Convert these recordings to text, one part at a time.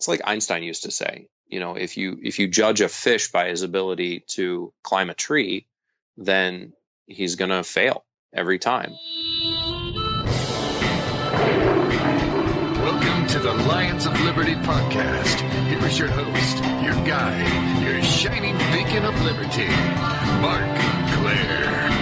it's like Einstein used to say, you know, if you if you judge a fish by his ability to climb a tree, then he's going to fail every time. Welcome to the Lions of Liberty podcast. Here is your host, your guide, your shining beacon of liberty, Marc Clair.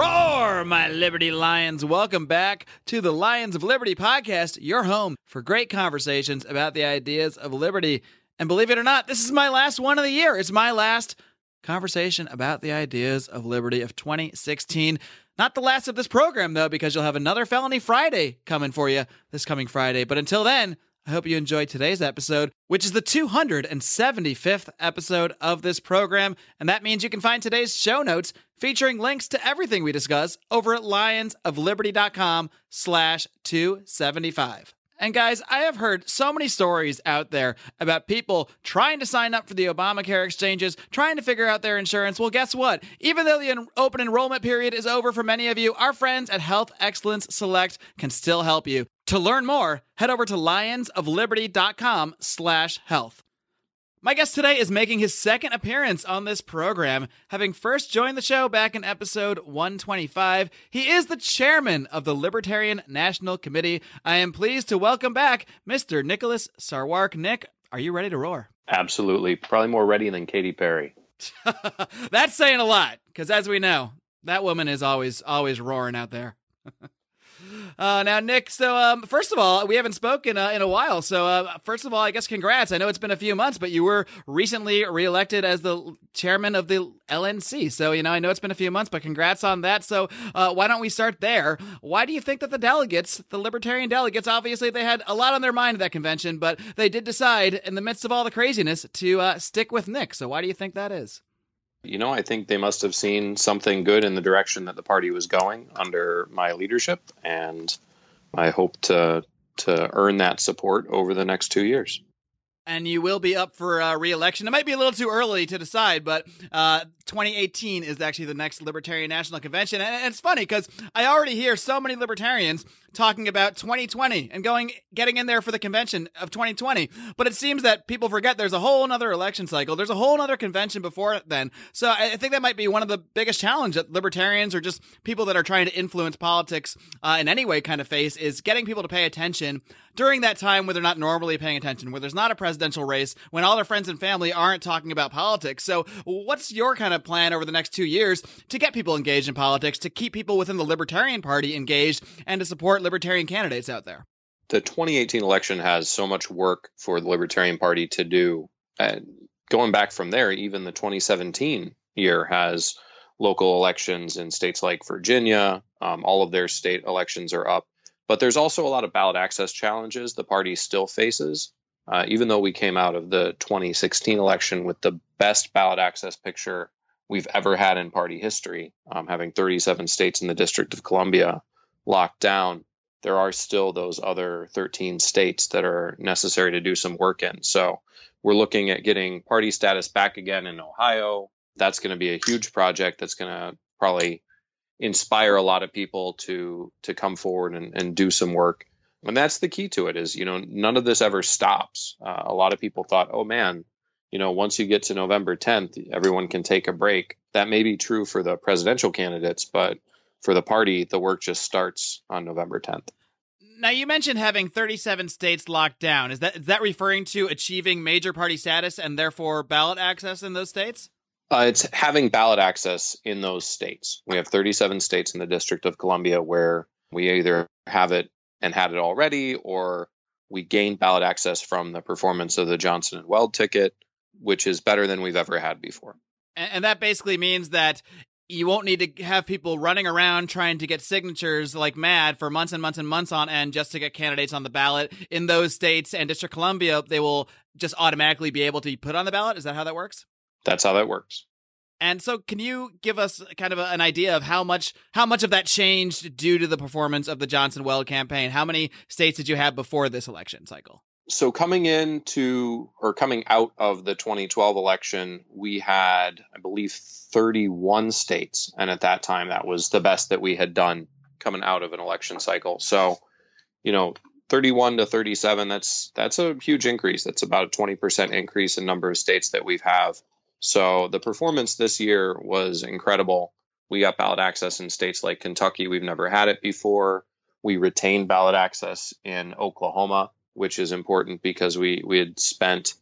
Roar, my Liberty Lions. Welcome back to the Lions of Liberty podcast, your home for great conversations about the ideas of liberty. And believe it or not, this is my last one of the year. It's my last conversation about the ideas of liberty of 2016. Not the last of this program, though, because you'll have another Felony Friday coming for you this coming Friday. But until then, I hope you enjoyed today's episode, which is the 275th episode of this program. And that means you can find today's show notes featuring links to everything we discuss over at lionsofliberty.com slash 275. And guys, I have heard so many stories out there about people trying to sign up for the Obamacare exchanges, trying to figure out their insurance. Well, guess what? Even though the en- open enrollment period is over for many of you, our friends at Health Excellence Select can still help you. To learn more, head over to lionsofliberty.com slash health. My guest today is making his second appearance on this program, having first joined the show back in episode 125. He is the chairman of the Libertarian National Committee. I am pleased to welcome back Mr. Nicholas Sarwark. Nick, are you ready to roar? Absolutely. Probably more ready than Katy Perry. That's saying a lot, because as we know, that woman is always always roaring out there. Uh, now, Nick. So, um, first of all, we haven't spoken uh, in a while. So, uh, first of all, I guess congrats. I know it's been a few months, but you were recently reelected as the chairman of the LNC. So, you know, I know it's been a few months, but congrats on that. So, uh, why don't we start there? Why do you think that the delegates, the libertarian delegates, obviously they had a lot on their mind at that convention, but they did decide in the midst of all the craziness to uh, stick with Nick. So, why do you think that is? You know, I think they must have seen something good in the direction that the party was going under my leadership, and I hope to to earn that support over the next two years and you will be up for uh, re-election. It might be a little too early to decide, but uh, 2018 is actually the next Libertarian National Convention, and it's funny because I already hear so many libertarians talking about 2020 and going getting in there for the convention of 2020. But it seems that people forget there's a whole other election cycle. There's a whole other convention before then. So I think that might be one of the biggest challenge that libertarians or just people that are trying to influence politics uh, in any way kind of face is getting people to pay attention during that time where they're not normally paying attention, where there's not a presidential race, when all their friends and family aren't talking about politics. So what's your kind of plan over the next two years to get people engaged in politics, to keep people within the Libertarian Party engaged, and to support libertarian candidates out there? The 2018 election has so much work for the Libertarian Party to do. And going back from there, even the 2017 year has local elections in states like Virginia. Um, all of their state elections are up. But there's also a lot of ballot access challenges the party still faces. Uh, even though we came out of the 2016 election with the best ballot access picture we've ever had in party history, um, having 37 states in the District of Columbia locked down, there are still those other 13 states that are necessary to do some work in. So we're looking at getting party status back again in Ohio. That's going to be a huge project that's going to probably inspire a lot of people to to come forward and, and do some work and that's the key to it is you know none of this ever stops uh, a lot of people thought oh man you know once you get to november 10th everyone can take a break that may be true for the presidential candidates but for the party the work just starts on november 10th now you mentioned having 37 states locked down is that is that referring to achieving major party status and therefore ballot access in those states uh, it's having ballot access in those states. We have 37 states in the District of Columbia where we either have it and had it already, or we gained ballot access from the performance of the Johnson and Weld ticket, which is better than we've ever had before. And that basically means that you won't need to have people running around trying to get signatures like mad for months and months and months on end just to get candidates on the ballot in those states and District Columbia. They will just automatically be able to be put on the ballot. Is that how that works? That's how that works. And so, can you give us kind of a, an idea of how much how much of that changed due to the performance of the Johnson Weld campaign? How many states did you have before this election cycle? So coming into or coming out of the 2012 election, we had, I believe, 31 states, and at that time, that was the best that we had done coming out of an election cycle. So, you know, 31 to 37 that's that's a huge increase. That's about a 20% increase in number of states that we've have. So the performance this year was incredible. We got ballot access in states like kentucky. We've never had it before. We retained ballot access in oklahoma which is important because we we had spent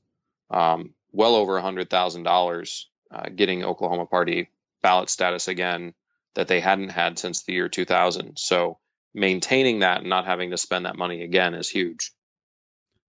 um, well over $100000 uh, getting oklahoma party ballot status again that they hadn't had since the year 2000 so maintaining that and not having to spend that money again is huge.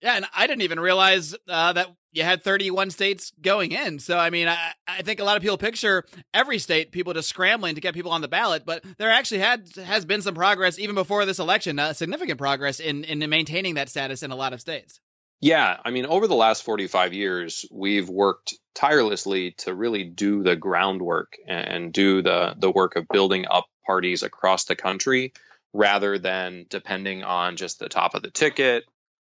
Yeah, and I didn't even realize uh, that you had 31 states going in. So, I mean, I, I think a lot of people picture every state people just scrambling to get people on the ballot, but there actually had has been some progress even before this election, uh, significant progress in in maintaining that status in a lot of states. Yeah, I mean, over the last 45 years, we've worked tirelessly to really do the groundwork and do the the work of building up parties across the country rather than depending on just the top of the ticket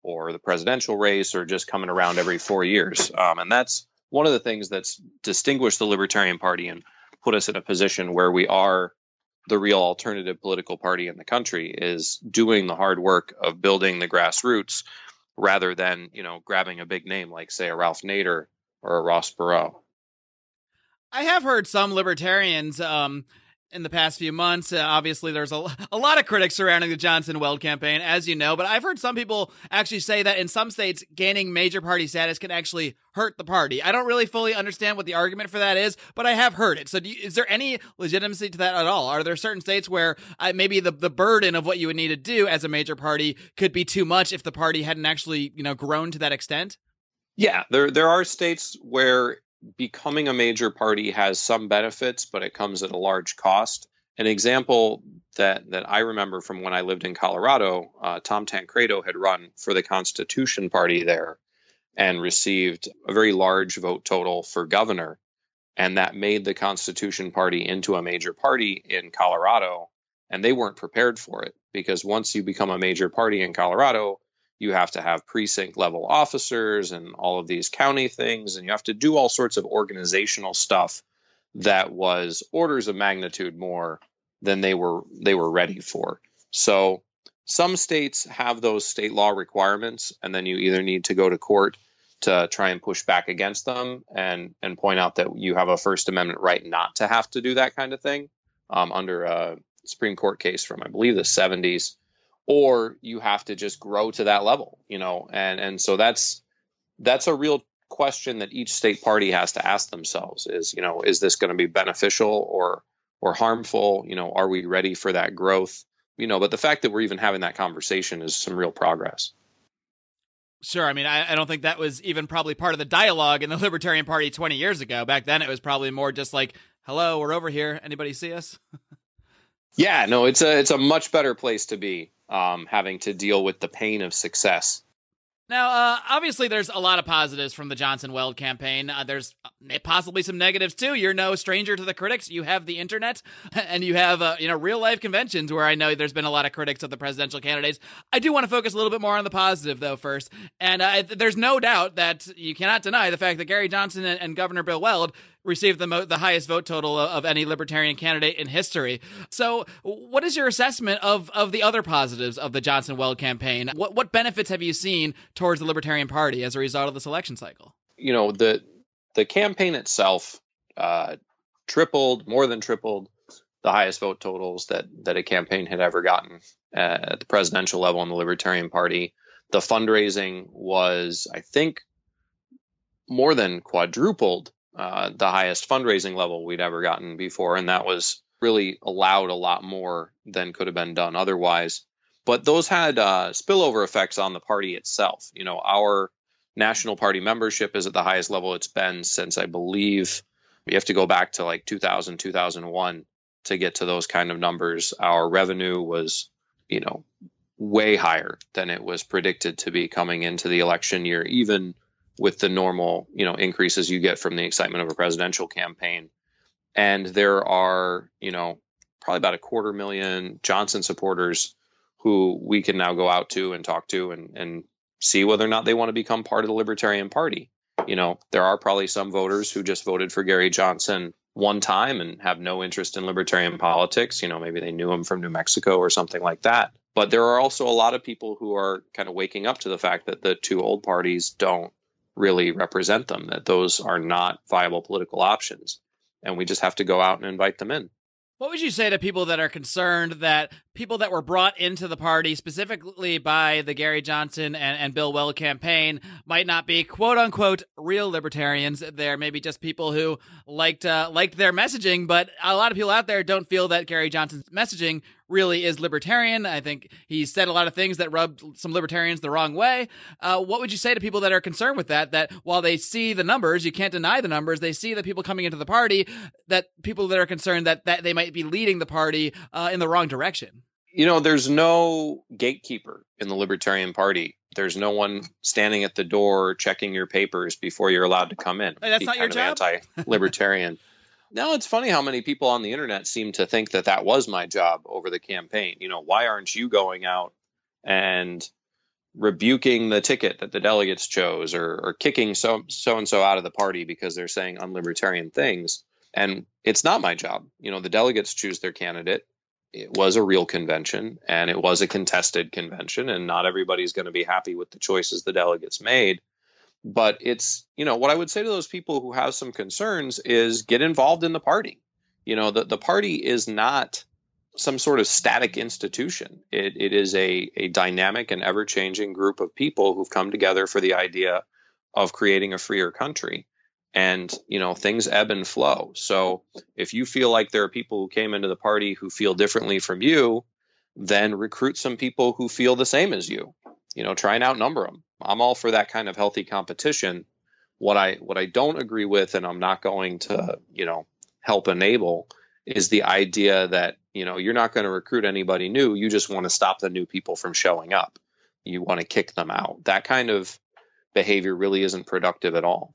or the presidential race or just coming around every four years. Um, and that's one of the things that's distinguished the Libertarian Party and put us in a position where we are the real alternative political party in the country is doing the hard work of building the grassroots rather than you know grabbing a big name like say a Ralph Nader or a Ross Perot. I have heard some libertarians um, in the past few months. Uh, obviously, there's a, a lot of critics surrounding the Johnson Weld campaign, as you know, but I've heard some people actually say that in some states, gaining major party status can actually hurt the party. I don't really fully understand what the argument for that is, but I have heard it. So, you, is there any legitimacy to that at all? Are there certain states where uh, maybe the, the burden of what you would need to do as a major party could be too much if the party hadn't actually, you know, grown to that extent? Yeah, there there are states where becoming a major party has some benefits, but it comes at a large cost. An example that that I remember from when I lived in Colorado, uh, Tom Tancredo had run for the Constitution Party there and received a very large vote total for governor, and that made the Constitution Party into a major party in Colorado, and they weren't prepared for it because once you become a major party in Colorado, you have to have precinct level officers and all of these county things and you have to do all sorts of organizational stuff that was orders of magnitude more than they were they were ready for. So some states have those state law requirements and then you either need to go to court to try and push back against them and and point out that you have a first amendment right not to have to do that kind of thing. Um, under a supreme court case from i believe the 70s or you have to just grow to that level, you know, and and so that's that's a real question that each state party has to ask themselves is, you know, is this going to be beneficial or or harmful? You know, are we ready for that growth? You know, but the fact that we're even having that conversation is some real progress. Sure. I mean, I, I, don't think that was even probably part of the dialogue in the Libertarian Party 20 years ago. Back then, it was probably more just like, hello, we're over here. Anybody see us? yeah, no, it's a it's a much better place to be um, having to deal with the pain of success. Now, uh, obviously, there's a lot of positives from the Johnson Weld campaign. Uh, there's uh, possibly some negatives too. You're no stranger to the critics. You have the internet, and you have uh, you know real life conventions where I know there's been a lot of critics of the presidential candidates. I do want to focus a little bit more on the positive though first. And uh, there's no doubt that you cannot deny the fact that Gary Johnson and, and Governor Bill Weld received the mo- the highest vote total of, of any libertarian candidate in history. So, what is your assessment of of the other positives of the Johnson Weld campaign? What what benefits have you seen towards the Libertarian Party as a result of this election cycle? You know the the campaign itself uh, tripled, more than tripled the highest vote totals that that a campaign had ever gotten at the presidential level in the Libertarian Party. The fundraising was, I think, more than quadrupled uh, the highest fundraising level we'd ever gotten before, and that was really allowed a lot more than could have been done otherwise. But those had uh, spillover effects on the party itself. You know, our national party membership is at the highest level it's been since I believe you have to go back to like 2000, 2001 to get to those kind of numbers. Our revenue was, you know, way higher than it was predicted to be coming into the election year, even with the normal, you know, increases you get from the excitement of a presidential campaign. And there are, you know, probably about a quarter million Johnson supporters who we can now go out to and talk to and, and see whether or not they want to become part of the Libertarian Party. You know, there are probably some voters who just voted for Gary Johnson one time and have no interest in libertarian politics. You know, maybe they knew him from New Mexico or something like that. But there are also a lot of people who are kind of waking up to the fact that the two old parties don't really represent them, that those are not viable political options. And we just have to go out and invite them in. What would you say to people that are concerned that people that were brought into the party specifically by the Gary Johnson and, and Bill Weld campaign might not be quote unquote real libertarians? They're maybe just people who liked uh, liked their messaging, but a lot of people out there don't feel that Gary Johnson's messaging really is libertarian. I think he said a lot of things that rubbed some libertarians the wrong way. Uh, what would you say to people that are concerned with that? That while they see the numbers, you can't deny the numbers. They see the people coming into the party. That people that are concerned that that they might be leading the party uh, in the wrong direction. You know, there's no gatekeeper in the Libertarian Party. There's no one standing at the door checking your papers before you're allowed to come in. Hey, that's not your job. Anti-libertarian. Now it's funny how many people on the internet seem to think that that was my job over the campaign. You know, why aren't you going out and rebuking the ticket that the delegates chose or, or kicking so so and so out of the party because they're saying unlibertarian things? And it's not my job. You know, the delegates choose their candidate. It was a real convention and it was a contested convention, and not everybody's going to be happy with the choices the delegates made. But it's you know what i would say to those people who have some concerns is get involved in the party. You know the, the party is not some sort of static institution. It, it is a, a dynamic and ever-changing group of people who've come together for the idea of creating a freer country and you know things ebb and flow so if you feel like there are people who came into the party who feel differently from you then recruit some people who feel the same as you you know try and outnumber them I'm all for that kind of healthy competition. What I what I don't agree with, and I'm not going to you know help enable, is the idea that you know you're not going to recruit anybody new. You just want to stop the new people from showing up. You want to kick them out. That kind of behavior really isn't productive at all.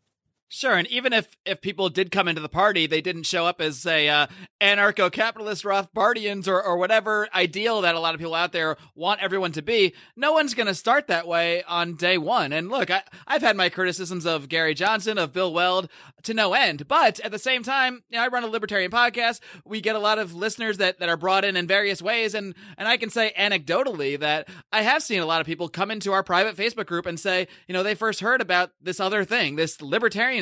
Sure, and even if if people did come into the party, they didn't show up as say uh, anarcho-capitalist Rothbardians or or whatever ideal that a lot of people out there want everyone to be. No one's going to start that way on day one. And look, I I've had my criticisms of Gary Johnson, of Bill Weld to no end, but at the same time, you know, I run a libertarian podcast. We get a lot of listeners that that are brought in in various ways, and and I can say anecdotally that I have seen a lot of people come into our private Facebook group and say, you know, they first heard about this other thing, this libertarian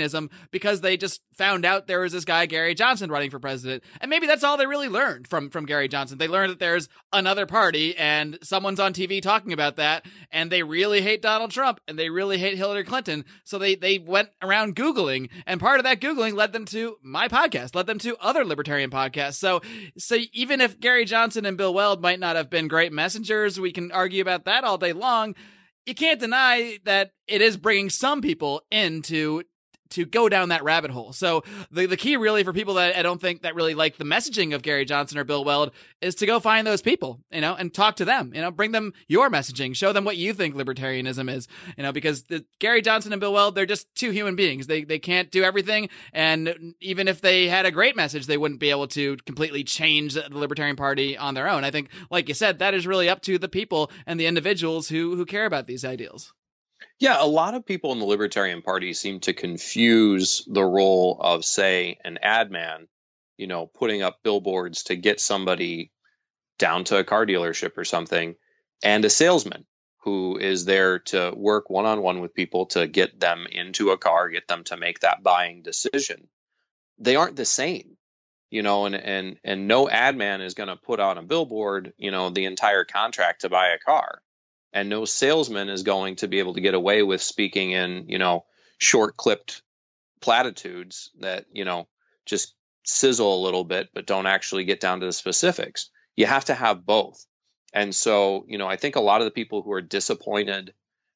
because they just found out there was this guy Gary Johnson running for president, and maybe that's all they really learned from from Gary Johnson. They learned that there's another party and someone's on TV talking about that, and they really hate Donald Trump and they really hate Hillary Clinton, so they they went around googling, and part of that googling led them to my podcast, led them to other libertarian podcasts. So so even if Gary Johnson and Bill Weld might not have been great messengers, we can argue about that all day long you can't deny that it is bringing some people into to go down that rabbit hole. So the the key really for people that I don't think that really like the messaging of Gary Johnson or Bill Weld is to go find those people, you know, and talk to them, you know, bring them your messaging, show them what you think libertarianism is, you know, because the, Gary Johnson and Bill Weld, they're just two human beings. They they can't do everything and even if they had a great message, they wouldn't be able to completely change the Libertarian Party on their own. I think like you said, that is really up to the people and the individuals who who care about these ideals. Yeah, a lot of people in the Libertarian Party seem to confuse the role of, say, an ad man, you know, putting up billboards to get somebody down to a car dealership or something, and a salesman who is there to work one on one with people to get them into a car, get them to make that buying decision. They aren't the same, you know, and and and no ad man is going to put on a billboard, you know, the entire contract to buy a car and no salesman is going to be able to get away with speaking in you know short clipped platitudes that you know just sizzle a little bit but don't actually get down to the specifics. You have to have both. And so you know i think a lot of the people who are disappointed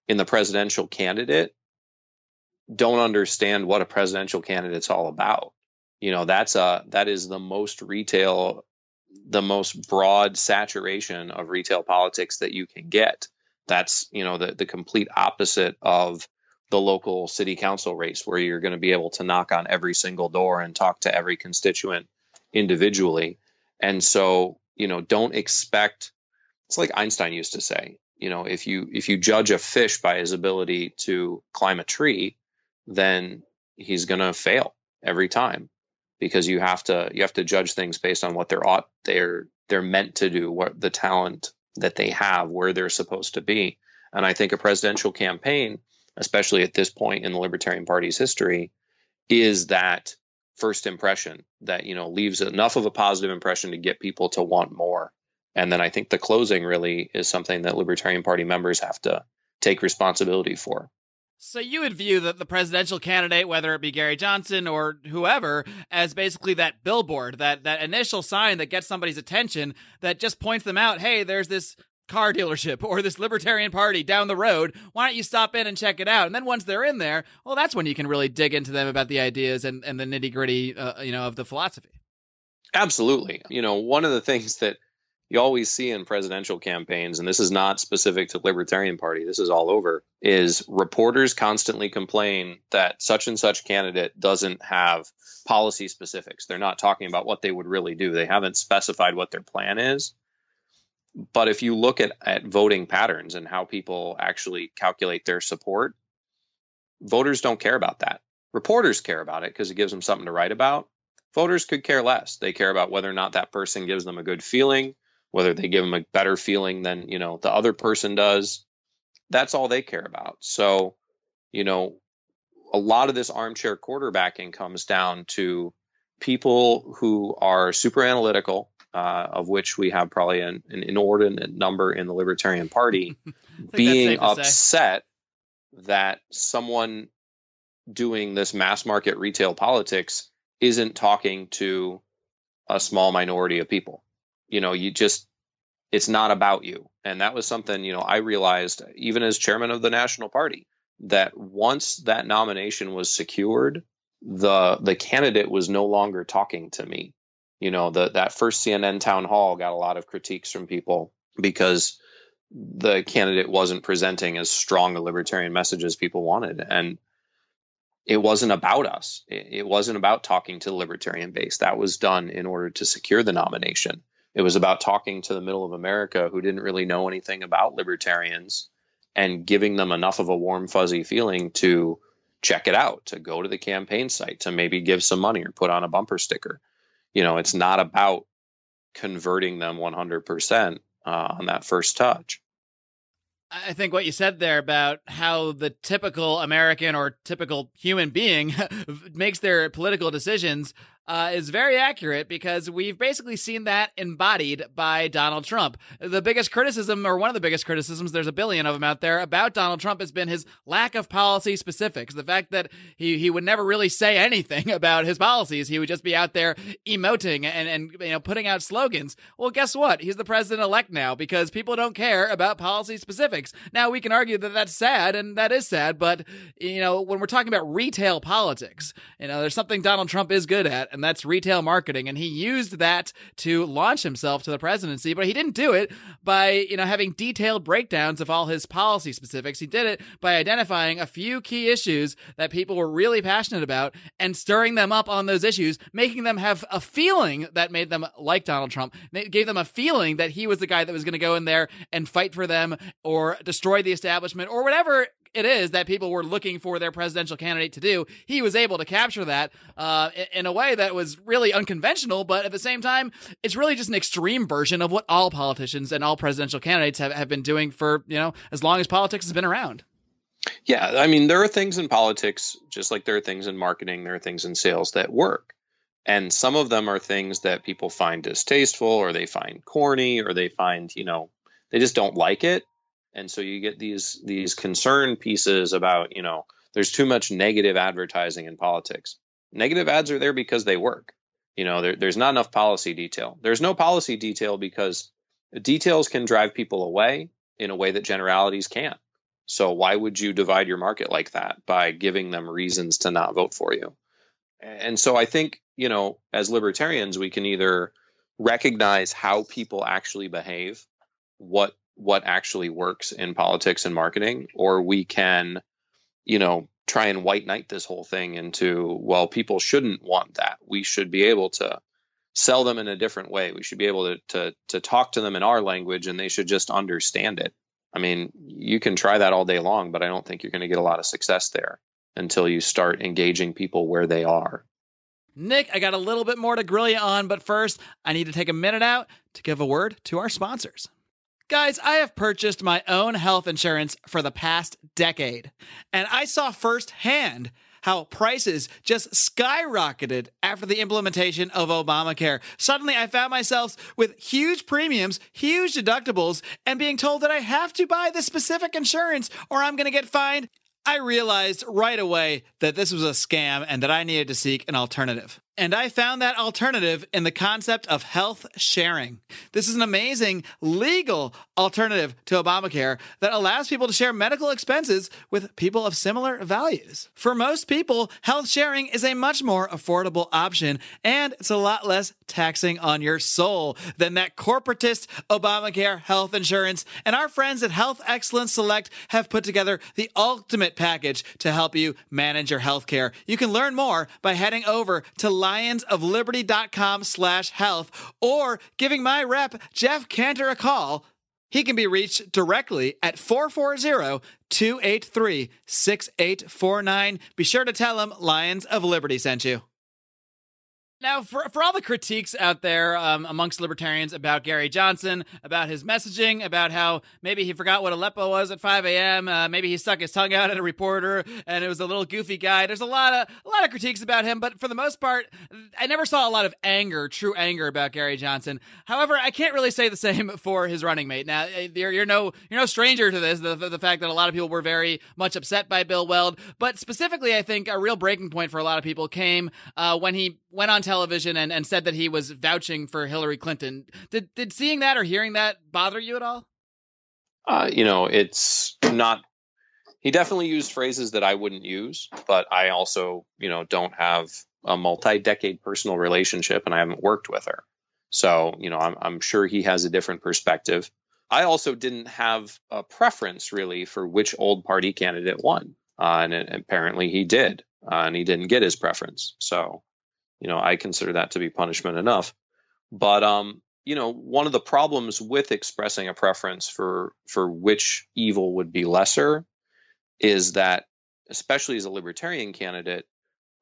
in the presidential candidate don't understand what a presidential candidate's all about. You know that's a that is the most retail the most broad saturation of retail politics that you can get that's you know the the complete opposite of the local city council race where you're going to be able to knock on every single door and talk to every constituent individually. And so you know don't expect it's like einstein used to say you know if you if you judge a fish by his ability to climb a tree then he's going to fail every time because you have to you have to judge things based on what they're ought they're they're meant to do, what the talent that they have, where they're supposed to be. And I think a presidential campaign, especially at this point in the Libertarian Party's history, is that first impression that you know leaves enough of a positive impression to get people to want more. And then I think the closing really is something that Libertarian Party members have to take responsibility for. So you would view that the presidential candidate, whether it be Gary Johnson or whoever, as basically that billboard, that that initial sign that gets somebody's attention, that just points them out, hey, there's this car dealership or this libertarian party down the road. Why don't you stop in and check it out? And then once they're in there, well, that's when you can really dig into them about the ideas and, and the nitty gritty, uh, you know, of the philosophy. Absolutely. You know, one of the things that you always see in presidential campaigns, and this is not specific to Libertarian Party, this is all over, is reporters constantly complain that such and such candidate doesn't have policy specifics. They're not talking about what they would really do. They haven't specified what their plan is. But if you look at, at voting patterns and how people actually calculate their support, voters don't care about that. Reporters care about it because it gives them something to write about. Voters could care less. They care about whether or not that person gives them a good feeling, whether they give them a better feeling than you know the other person does. That's all they care about. So you know a lot of this armchair quarterbacking comes down to people who are super analytical uh, of which we have probably an, an, inordinate number in the libertarian party being upset that someone doing this mass market retail politics isn't talking to a small minority of people you know, you just it's not about you. And that was something, you know, I realized even as chairman of the National Party that once that nomination was secured, the the candidate was no longer talking to me. You know, the that first CNN town hall got a lot of critiques from people because the candidate wasn't presenting as strong a libertarian message as people wanted. And it wasn't about us. It, wasn't about talking to the libertarian base. That was done in order to secure the nomination. It was about talking to the middle of America who didn't really know anything about libertarians and giving them enough of a warm, fuzzy feeling to check it out, to go to the campaign site, to maybe give some money or put on a bumper sticker. You know, it's not about converting them 100% uh, on that first touch. I think what you said there about how the typical American or typical human being makes their political decisions uh, is very accurate because we've basically seen that embodied by Donald Trump. The biggest criticism, or one of the biggest criticisms, there's a billion of them out there about Donald Trump has been his lack of policy specifics. The fact that he, he would never really say anything about his policies. He would just be out there emoting and, and you know putting out slogans. Well, guess what? He's the president elect now because people don't care about policy specifics. Now we can argue that that's sad, and that is sad, but you know when we're talking about retail politics, you know there's something Donald Trump is good at and that's retail marketing. And he used that to launch himself to the presidency, but he didn't do it by, you know, having detailed breakdowns of all his policy specifics. He did it by identifying a few key issues that people were really passionate about and stirring them up on those issues, making them have a feeling that made them like Donald Trump. It gave them a feeling that he was the guy that was going to go in there and fight for them or destroy the establishment or whatever it is that people were looking for their presidential candidate to do. He was able to capture that uh, in a way that was really unconventional, but at the same time, it's really just an extreme version of what all politicians and all presidential candidates have, have been doing for, you know, as long as politics has been around. Yeah, I mean, there are things in politics, just like there are things in marketing, there are things in sales that work. And some of them are things that people find distasteful or they find corny or they find, you know, they just don't like it and so you get these these concern pieces about you know there's too much negative advertising in politics. Negative ads are there because they work. You know there, there's not enough policy detail. There's no policy detail because details can drive people away in a way that generalities can't. So why would you divide your market like that by giving them reasons to not vote for you? And so i think you know as libertarians we can either recognize how people actually behave what what actually works in politics and marketing, or we can, you know, try and white knight this whole thing into, well, people shouldn't want that. We should be able to sell them in a different way. We should be able to, to, to talk to them in our language and they should just understand it. I mean, you can try that all day long, but I don't think you're going to get a lot of success there until you start engaging people where they are. Nick, I got a little bit more to grill you on, but first, I need to take a minute out to give a word to our sponsors. Guys, I have purchased my own health insurance for the past decade, and I saw firsthand how prices just skyrocketed after the implementation of Obamacare. Suddenly, I found myself with huge premiums, huge deductibles, and being told that I have to buy this specific insurance or I'm going to get fined. I realized right away that this was a scam and that I needed to seek an alternative. And I found that alternative in the concept of health sharing. This is an amazing legal alternative to Obamacare that allows people to share medical expenses with people of similar values. For most people, health sharing is a much more affordable option and it's a lot less taxing on your soul than that corporatist Obamacare health insurance. And our friends at Health Excellence Select have put together the ultimate package to help you manage your health care. You can learn more by heading over to lionsofliberty.com slash health or giving my rep Jeff Cantor a call. He can be reached directly at 440 283 6849. Be sure to tell him Lions of Liberty sent you. Now, for, for all the critiques out there um, amongst libertarians about Gary Johnson, about his messaging, about how maybe he forgot what Aleppo was at 5 a.m., uh, maybe he stuck his tongue out at a reporter and it was a little goofy guy. There's a lot of a lot of critiques about him, but for the most part, I never saw a lot of anger, true anger about Gary Johnson. However, I can't really say the same for his running mate. Now, eh, you're, you're no you're no stranger to this, the, the fact that a lot of people were very much upset by Bill Weld, but specifically, I think a real breaking point for a lot of people came uh, when he went on television and, and said that he was vouching for Hillary Clinton. Did did seeing that or hearing that bother you at all? Uh, you know, it's not. He definitely used phrases that I wouldn't use, but I also, you know, don't have a multi-decade personal relationship, and I haven't worked with her. So, you know, I'm, I'm sure he has a different perspective. I also didn't have a preference really for which old party candidate won, uh, and, and apparently he did, uh, and he didn't get his preference. So, you know, I consider that to be punishment enough. But um, you know, one of the problems with expressing a preference for for which evil would be lesser is that, especially as a libertarian candidate,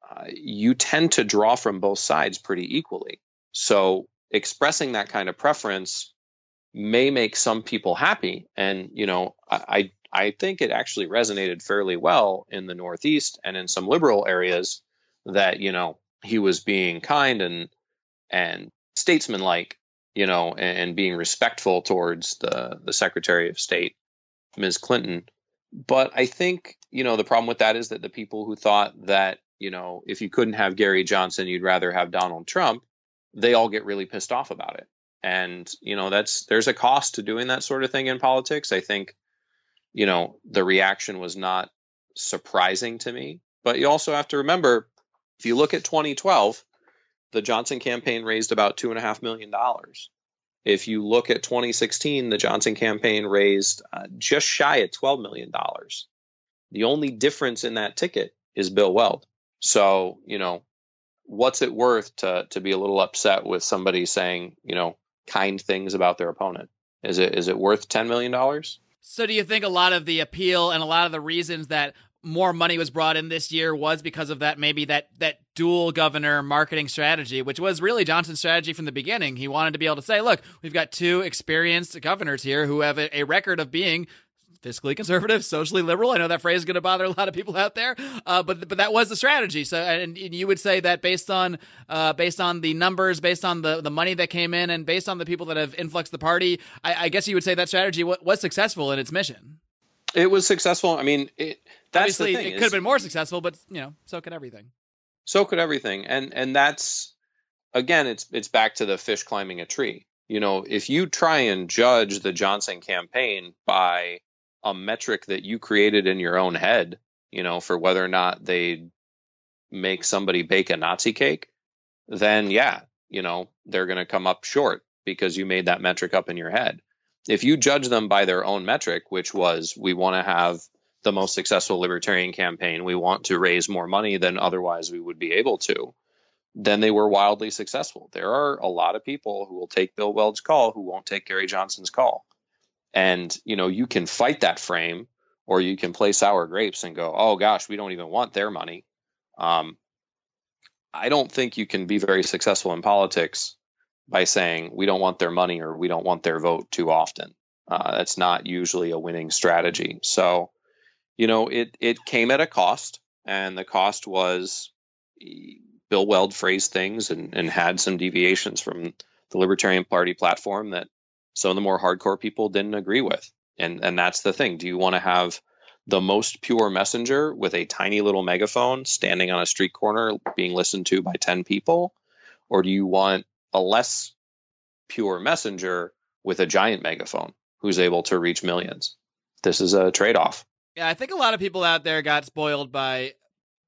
uh, you tend to draw from both sides pretty equally. So expressing that kind of preference may make some people happy, and you know, I I think it actually resonated fairly well in the Northeast and in some liberal areas that you know he was being kind and and statesmanlike, you know, and, and being respectful towards the the Secretary of State, Ms. Clinton. But I think you know the problem with that is that the people who thought that you know if you couldn't have Gary Johnson, you'd rather have Donald Trump, they all get really pissed off about it. And you know that's there's a cost to doing that sort of thing in politics. I think you know the reaction was not surprising to me, but you also have to remember if you look at 2012, the Johnson campaign raised about $2.5 million. If you look at 2016, the Johnson campaign raised uh, just shy of $12 million. The only difference in that ticket is Bill Weld. So, you know, what's it worth to, to be a little upset with somebody saying, you know, kind things about their opponent? Is it is it worth $10 million? So, do you think a lot of the appeal and a lot of the reasons that more money was brought in this year was because of that maybe that that dual governor marketing strategy which was really Johnson's strategy from the beginning. He wanted to be able to say look we've got two experienced governors here who have a, a record of being fiscally conservative socially liberal. I know that phrase is going to bother a lot of people out there uh, but but that was the strategy. So and, and you would say that based on uh, based on the numbers based on the the money that came in and based on the people that have influxed the party i, I guess you would say that strategy was, was successful in its mission. It was successful. I mean it that's Obviously, it could have been more successful, but you know, so could everything. So could everything, and and that's again, it's it's back to the fish climbing a tree. You know, if you try and judge the Johnson campaign by a metric that you created in your own head, you know, for whether or not they make somebody bake a Nazi cake, then yeah, you know, they're going to come up short because you made that metric up in your head. If you judge them by their own metric, which was we want to have the most successful libertarian campaign, we want to raise more money than otherwise we would be able to, then they were wildly successful. There are a lot of people who will take Bill Weld's call who won't take Gary Johnson's call. And, you know, you can fight that frame or you can play sour grapes and go, oh gosh, we don't even want their money. Um, I don't think you can be very successful in politics by saying we don't want their money or we don't want their vote too often. Uh, that's not usually a winning strategy. So, you know, it it came at a cost, and the cost was Bill Weld phrased things and, and had some deviations from the Libertarian Party platform that some of the more hardcore people didn't agree with. And and that's the thing. Do you want to have the most pure messenger with a tiny little megaphone standing on a street corner being listened to by 10 people? Or do you want a less pure messenger with a giant megaphone who's able to reach millions? This is a trade off. Yeah, I think a lot of people out there got spoiled by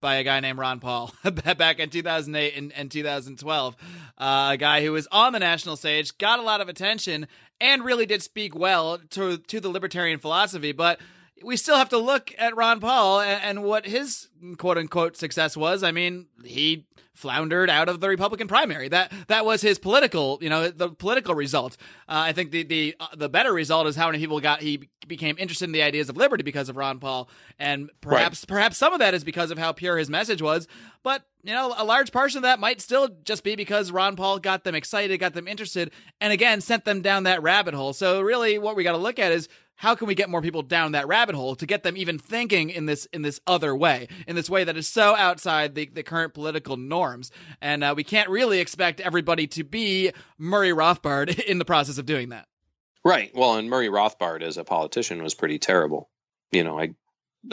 by a guy named Ron Paul back in 2008 and, and 2012. Uh, a guy who was on the national stage, got a lot of attention, and really did speak well to to the libertarian philosophy, but we still have to look at Ron Paul and, and, what his quote unquote success was. I mean, he floundered out of the Republican primary. That that was his political, you know, the political result. Uh, I think the the uh, the better result is how many people got he became interested in the ideas of liberty because of Ron Paul, and perhaps right. perhaps some of that is because of how pure his message was. But you know, a large portion of that might still just be because Ron Paul got them excited, got them interested, and again sent them down that rabbit hole. So really, what we got to look at is how can we get more people down that rabbit hole to get them even thinking in this in this other way in this way that is so outside the, the current political norms? And uh, we can't really expect everybody to be murray rothbard in the process of doing that. Right. Well and murray rothbard as a politician was pretty terrible. You know i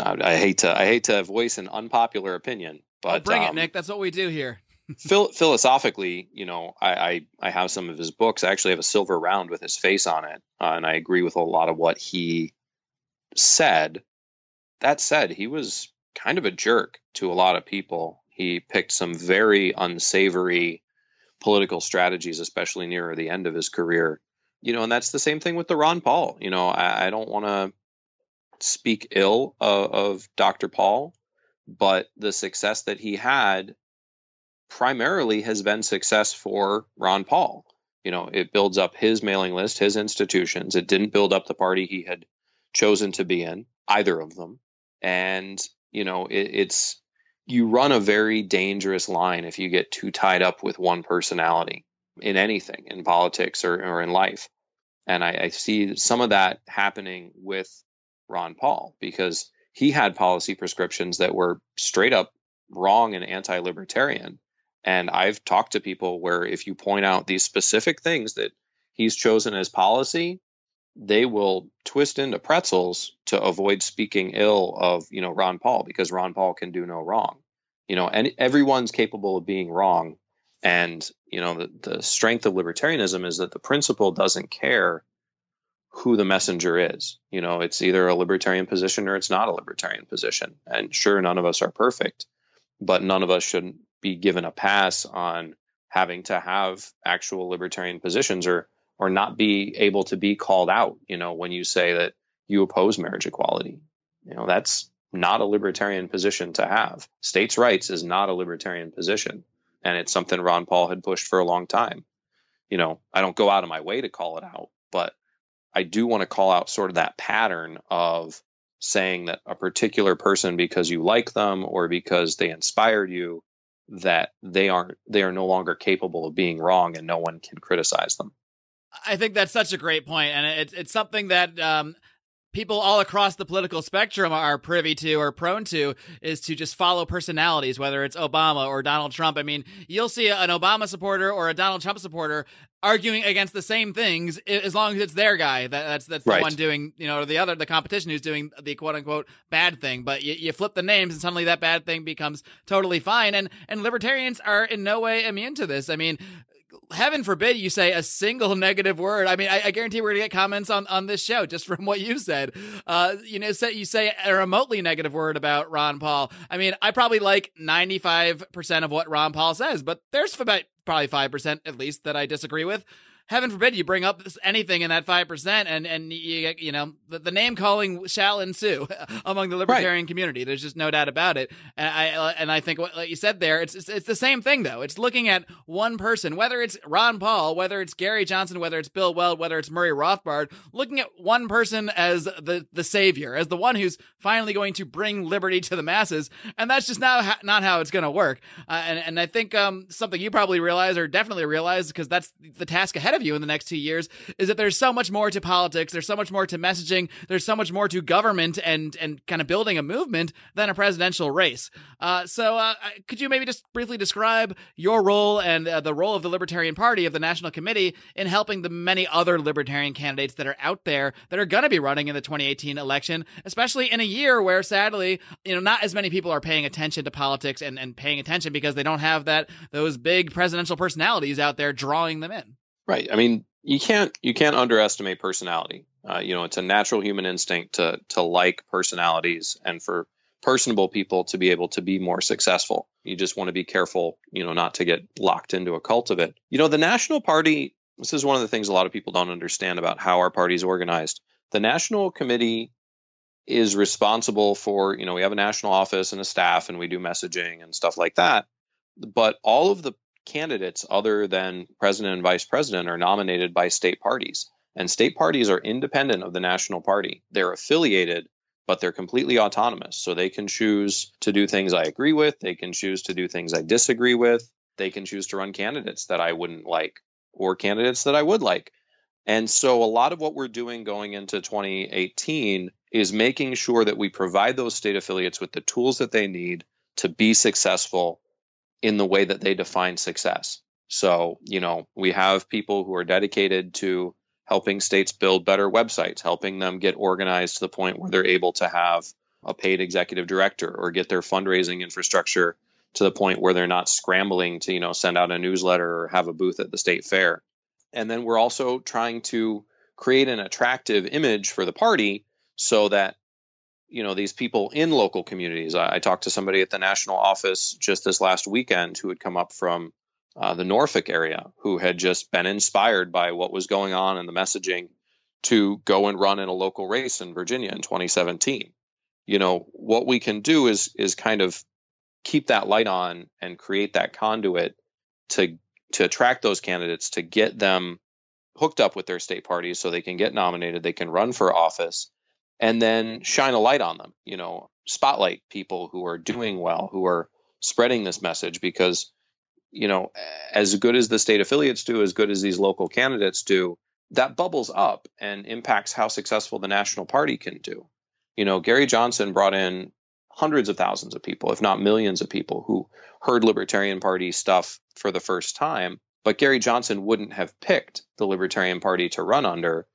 i, I hate to i hate to voice an unpopular opinion but oh, bring um, it nick. That's what we do here phil- philosophically, you know, I, I, I have some of his books. I actually have a silver round with his face on it, uh, and I agree with a lot of what he said. That said, he was kind of a jerk to a lot of people. He picked some very unsavory political strategies, especially near the end of his career. You know, and that's the same thing with the Ron Paul. You know, I, I don't want to speak ill of, of Dr. Paul, but the success that he had primarily has been success for Ron Paul. You know, it builds up his mailing list, his institutions. It didn't build up the party he had chosen to be in, either of them. And, you know, it, it's, you run a very dangerous line if you get too tied up with one personality in anything, in politics or, or in life. And I, I see some of that happening with Ron Paul because he had policy prescriptions that were straight up wrong and anti libertarian and I've talked to people where if you point out these specific things that he's chosen as policy, they will twist into pretzels to avoid speaking ill of, you know, Ron Paul because Ron Paul can do no wrong. You know, and everyone's capable of being wrong. And, you know, the, the strength of libertarianism is that the principle doesn't care who the messenger is. You know, it's either a libertarian position or it's not a libertarian position. And sure, none of us are perfect, but none of us should be given a pass on having to have actual libertarian positions or or not be able to be called out you know when you say that you oppose marriage equality. You know that's not a libertarian position to have. States rights is not a libertarian position and it's something Ron Paul had pushed for a long time. You know I don't go out of my way to call it out but I do want to call out sort of that pattern of saying that a particular person because you like them or because they inspired you that they aren't they are no longer capable of being wrong and no one can criticize them. I think that's such a great point, and it's it's something that um, people all across the political spectrum are privy to or prone to is to just follow personalities, whether it's Obama or Donald Trump. I mean, you'll see an Obama supporter or a Donald Trump supporter arguing against the same things as long as it's their guy. That, that's that's the one doing, you know, or the other, the competition who's doing the quote unquote bad thing. But you, you flip the names and suddenly that bad thing becomes totally fine. And and libertarians are in no way immune to this. I mean, heaven forbid you say a single negative word. I mean, I, I, guarantee we're gonna get comments on, on this show just from what you said. Uh, you know, say you say a remotely negative word about Ron Paul. I mean, I probably like ninety five percent of what Ron Paul says, but there's about probably five percent at least that I disagree with. Heaven forbid you bring up this, anything in that 5% and, and you, you know, the, the name calling shall ensue among the libertarian right. community. There's just no doubt about it. And I, and I think what like you said there, it's, it's, it's the same thing though. It's looking at one person, whether it's Ron Paul, whether it's Gary Johnson, whether it's Bill Weld, whether it's Murray Rothbard, looking at one person as the, the savior, as the one who's finally going to bring liberty to the masses. And that's just not, not how it's going to work. Uh, and, and I think um, something you probably realize or definitely realize because that's the task ahead of you in the next two years is that there's so much more to politics. There's so much more to messaging. There's so much more to government and, and kind of building a movement than a presidential race. Uh, so uh, could you maybe just briefly describe your role and uh, the role of the Libertarian Party of the National Committee in helping the many other libertarian candidates that are out there that are going to be running in the 2018 election, especially in a year where sadly, you know, not as many people are paying attention to politics and, and paying attention because they don't have that those big presidential personalities out there drawing them in. Right. I mean, you can't you can't underestimate personality. Uh, you know, it's a natural human instinct to to like personalities and for personable people to be able to be more successful. You just want to be careful, you know, not to get locked into a cult of it. You know, the National Party, this is one of the things a lot of people don't understand about how our party is organized. The National Committee is responsible for, you know, we have a national office and a staff and we do messaging and stuff like that. But all of the candidates other than president and vice president are nominated by state parties. And state parties are independent of the national party. They're affiliated but they're completely autonomous. So they can choose to do things I agree with, they can choose to do things I disagree with, they can choose to run candidates that I wouldn't like or candidates that I would like. And so a lot of what we're doing going into 2018 is making sure that we provide those state affiliates with the tools that they need to be successful in the way that they define success. So, you know, we have people who are dedicated to helping states build better websites, helping them get organized to the point where they're able to have a paid executive director or get their fundraising infrastructure to the point where they're not scrambling to, you know, send out a newsletter or have a booth at the state fair. And then we're also trying to create an attractive image for the party so that you know these people in local communities I, I, talked to somebody at the national office just this last weekend who had come up from uh, the Norfolk area who had just been inspired by what was going on in the messaging to go and run in a local race in Virginia in 2017. You know, what we can do is is kind of keep that light on and create that conduit to to attract those candidates to get them hooked up with their state parties so they can get nominated, they can run for office and then shine a light on them, you know, spotlight people who are doing well, who are spreading this message because you know, as good as the state affiliates do, as good as these local candidates do, that bubbles up and impacts how successful the national party can do. You know, Gary Johnson brought in hundreds of thousands of people, if not millions of people, who heard Libertarian Party stuff for the first time. But Gary Johnson wouldn't have picked the Libertarian Party to run under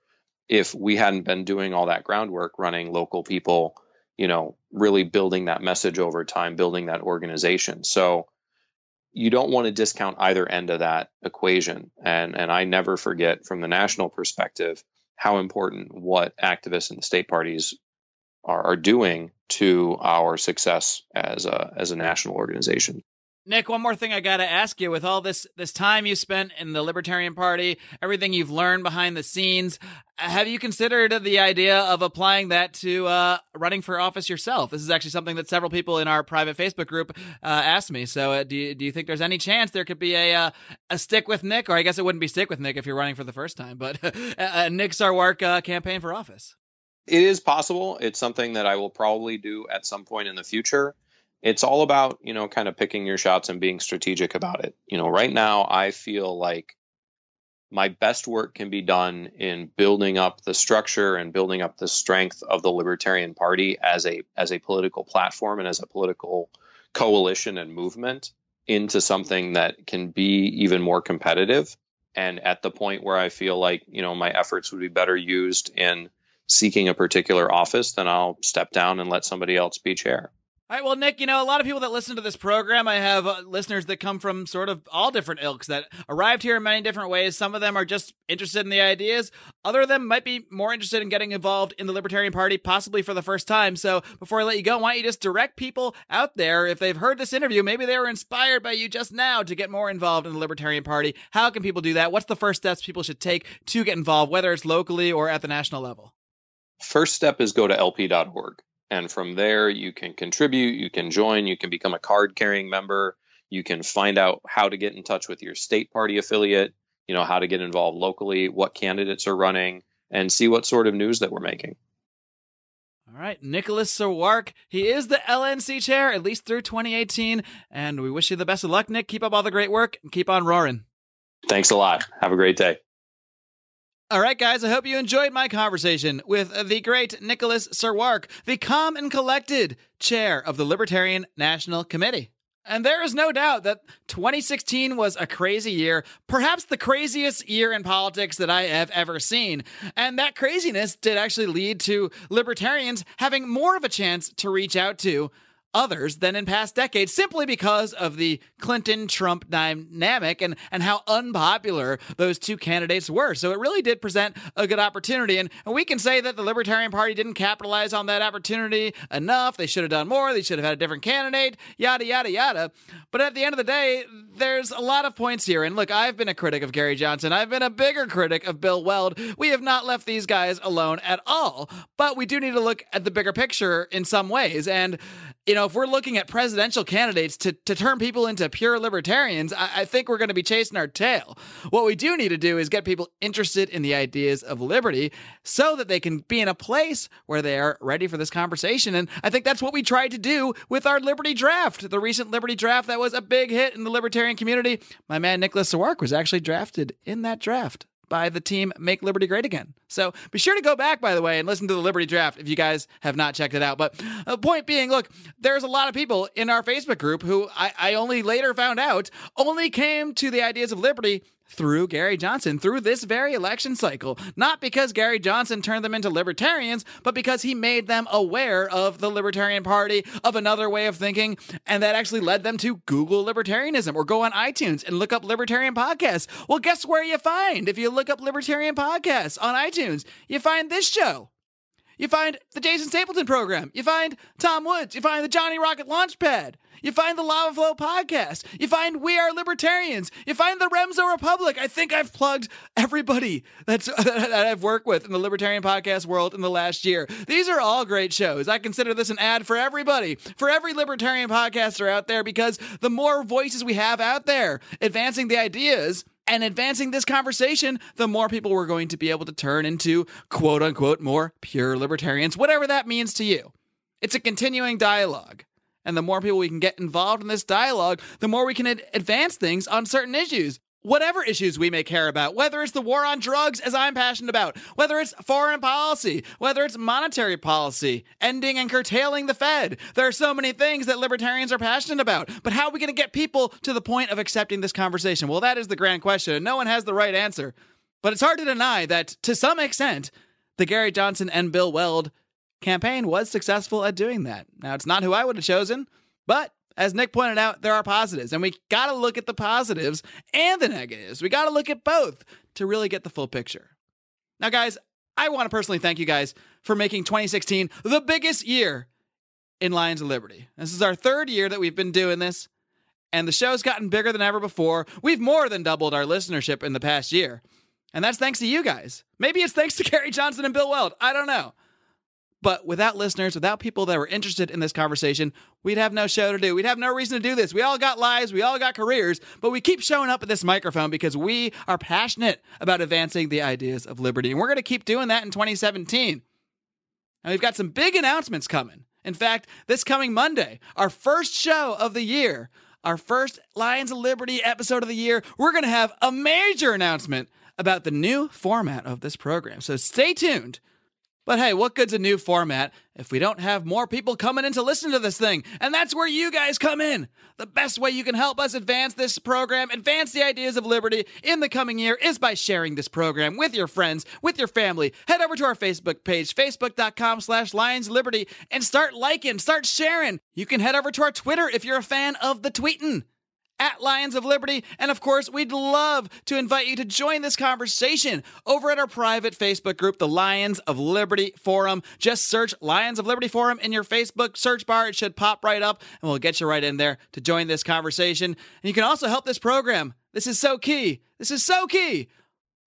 if we hadn't been doing all that groundwork, running local people, you know, really building that message over time, building that organization. So, you don't want to discount either end of that equation. And and I never forget from the national perspective how important what activists in the state parties are, are doing to our success as a as a national organization. Nick, one more thing I got to ask you with all this this time you spent in the Libertarian Party, everything you've learned behind the scenes, have you considered the idea of applying that to uh, running for office yourself? This is actually something that several people in our private Facebook group uh, asked me. So, uh, do you, do you think there's any chance there could be a uh, a stick with Nick, or I guess it wouldn't be stick with Nick if you're running for the first time, but a Nick Sarwark uh, campaign for office? It is possible. It's something that I will probably do at some point in the future it's all about you know kind of picking your shots and being strategic about it. You know right now i feel like my best work can be done in building up the structure and building up the strength of the libertarian party as a as a political platform and as a political coalition and movement into something that can be even more competitive and at the point where i feel like you know my efforts would be better used in seeking a particular office then i'll step down and let somebody else be chair All right, well, Nick, you know, a lot of people that listen to this program, I have uh, listeners that come from sort of all different ilks that arrived here in many different ways. Some of them are just interested in the ideas. Other of them might be more interested in getting involved in the Libertarian Party, possibly for the first time. So before I let you go, why don't you just direct people out there, if they've heard this interview, maybe they were inspired by you just now to get more involved in the Libertarian Party. How can people do that? What's the first steps people should take to get involved, whether it's locally or at the national level? First step is go to lp.org. And from there, you can contribute, you can join, you can become a card carrying member, you can find out how to get in touch with your state party affiliate, you know, how to get involved locally, what candidates are running, and see what sort of news that we're making. All right, Nicholas Sarwark. He is the LNC chair, at least through 2018. And we wish you the best of luck, Nick. Keep up all the great work and keep on roaring. Thanks a lot. Have a great day. All right, guys, I hope you enjoyed my conversation with the great Nicholas Sarwark, the calm and collected chair of the Libertarian National Committee. And there is no doubt that 2016 was a crazy year, perhaps the craziest year in politics that I have ever seen. And that craziness did actually lead to libertarians having more of a chance to reach out to others than in past decades simply because of the Clinton Trump dynamic and, and how unpopular those two candidates were. So it really did present a good opportunity. And, and we can say that the Libertarian Party didn't capitalize on that opportunity enough. They should have done more. They should have had a different candidate, yada, yada, yada. But at the end of the day, there's a lot of points here. And look, I've been a critic of Gary Johnson. I've been a bigger critic of Bill Weld. We have not left these guys alone at all. But we do need to look at the bigger picture in some ways. And you know, if we're looking at presidential candidates to, to turn people into pure libertarians, I, I think we're going to be chasing our tail. What we do need to do is get people interested in the ideas of liberty so that they can be in a place where they are ready for this conversation. And I think that's what we tried to do with our Liberty Draft, the recent Liberty Draft that was a big hit in the libertarian community. My man Nicholas Sarwark was actually drafted in that draft by the team Make Liberty Great Again. So be sure to go back, by the way, and listen to the Liberty Draft if you guys have not checked it out. But uh, point being, look, there's a lot of people in our Facebook group who I, I only later found out only came to the ideas of liberty through Gary Johnson, through this very election cycle. Not because Gary Johnson turned them into libertarians, but because he made them aware of the Libertarian Party, of another way of thinking, and that actually led them to Google libertarianism or go on iTunes and look up libertarian podcasts. Well, guess where you find? If you look up libertarian podcasts on iTunes, you find this show. You find the Jason Stapleton program. You find Tom Woods. You find the Johnny Rocket Launchpad. You find the Lava Flow podcast. You find We Are Libertarians. You find the Remso Republic. I think I've plugged everybody that's that I've worked with in the libertarian podcast world in the last year. These are all great shows. I consider this an ad for everybody, for every libertarian podcaster out there, because the more voices we have out there advancing the ideas and advancing this conversation, the more people we're going to be able to turn into quote unquote more pure libertarians, whatever that means to you. It's a continuing dialogue. And the more people we can get involved in this dialogue, the more we can ad- advance things on certain issues. Whatever issues we may care about, whether it's the war on drugs, as I'm passionate about, whether it's foreign policy, whether it's monetary policy, ending and curtailing the Fed. There are so many things that libertarians are passionate about. But how are we going to get people to the point of accepting this conversation? Well, that is the grand question, and no one has the right answer. But it's hard to deny that, to some extent, the Gary Johnson and Bill Weld campaign was successful at doing that. Now, it's not who I would have chosen, but as Nick pointed out, there are positives, and we got to look at the positives and the negatives. We got to look at both to really get the full picture. Now, guys, I want to personally thank you guys for making 2016 the biggest year in Lions of Liberty. This is our third year that we've been doing this, and the show's gotten bigger than ever before. We've more than doubled our listenership in the past year. And that's thanks to you guys. Maybe it's thanks to Gary Johnson and Bill Weld. I don't know. But without listeners, without people that were interested in this conversation, we'd have no show to do. We'd have no reason to do this. We all got lives, we all got careers, but we keep showing up at this microphone because we are passionate about advancing the ideas of liberty. And we're going to keep doing that in 2017. And we've got some big announcements coming. In fact, this coming Monday, our first show of the year, our first Lions of Liberty episode of the year, we're going to have a major announcement about the new format of this program. So stay tuned But hey, what good's a new format if we don't have more people coming in to listen to this thing? And that's where you guys come in. The best way you can help us advance this program, advance the ideas of liberty in the coming year is by sharing this program with your friends, with your family. Head over to our Facebook page, facebook.com slash Lions Liberty, and start liking, start sharing. You can head over to our Twitter if you're a fan of the tweeting at Lions of Liberty. And of course, we'd love to invite you to join this conversation over at our private Facebook group, the Lions of Liberty Forum. Just search Lions of Liberty Forum in your Facebook search bar. It should pop right up, and we'll get you right in there to join this conversation. And you can also help this program. This is so key. This is so key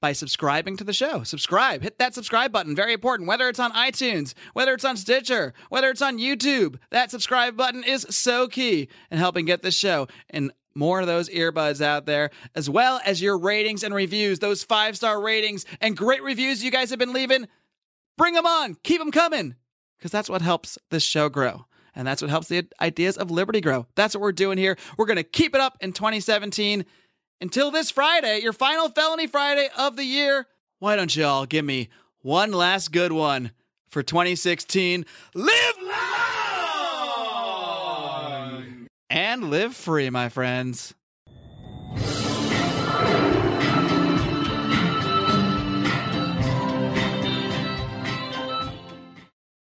by subscribing to the show. Subscribe. Hit that subscribe button. Very important. Whether it's on iTunes, whether it's on Stitcher, whether it's on YouTube, that subscribe button is so key in helping get this show and more of those earbuds out there, as well as your ratings and reviews, those five star ratings and great reviews you guys have been leaving. Bring them on. Keep them coming because that's what helps this show grow. And that's what helps the ideas of liberty grow. That's what we're doing here. We're going to keep it up in 2017 until this Friday, your final felony Friday of the year. Why don't you all give me one last good one for 2016? Live long and live free, my friends.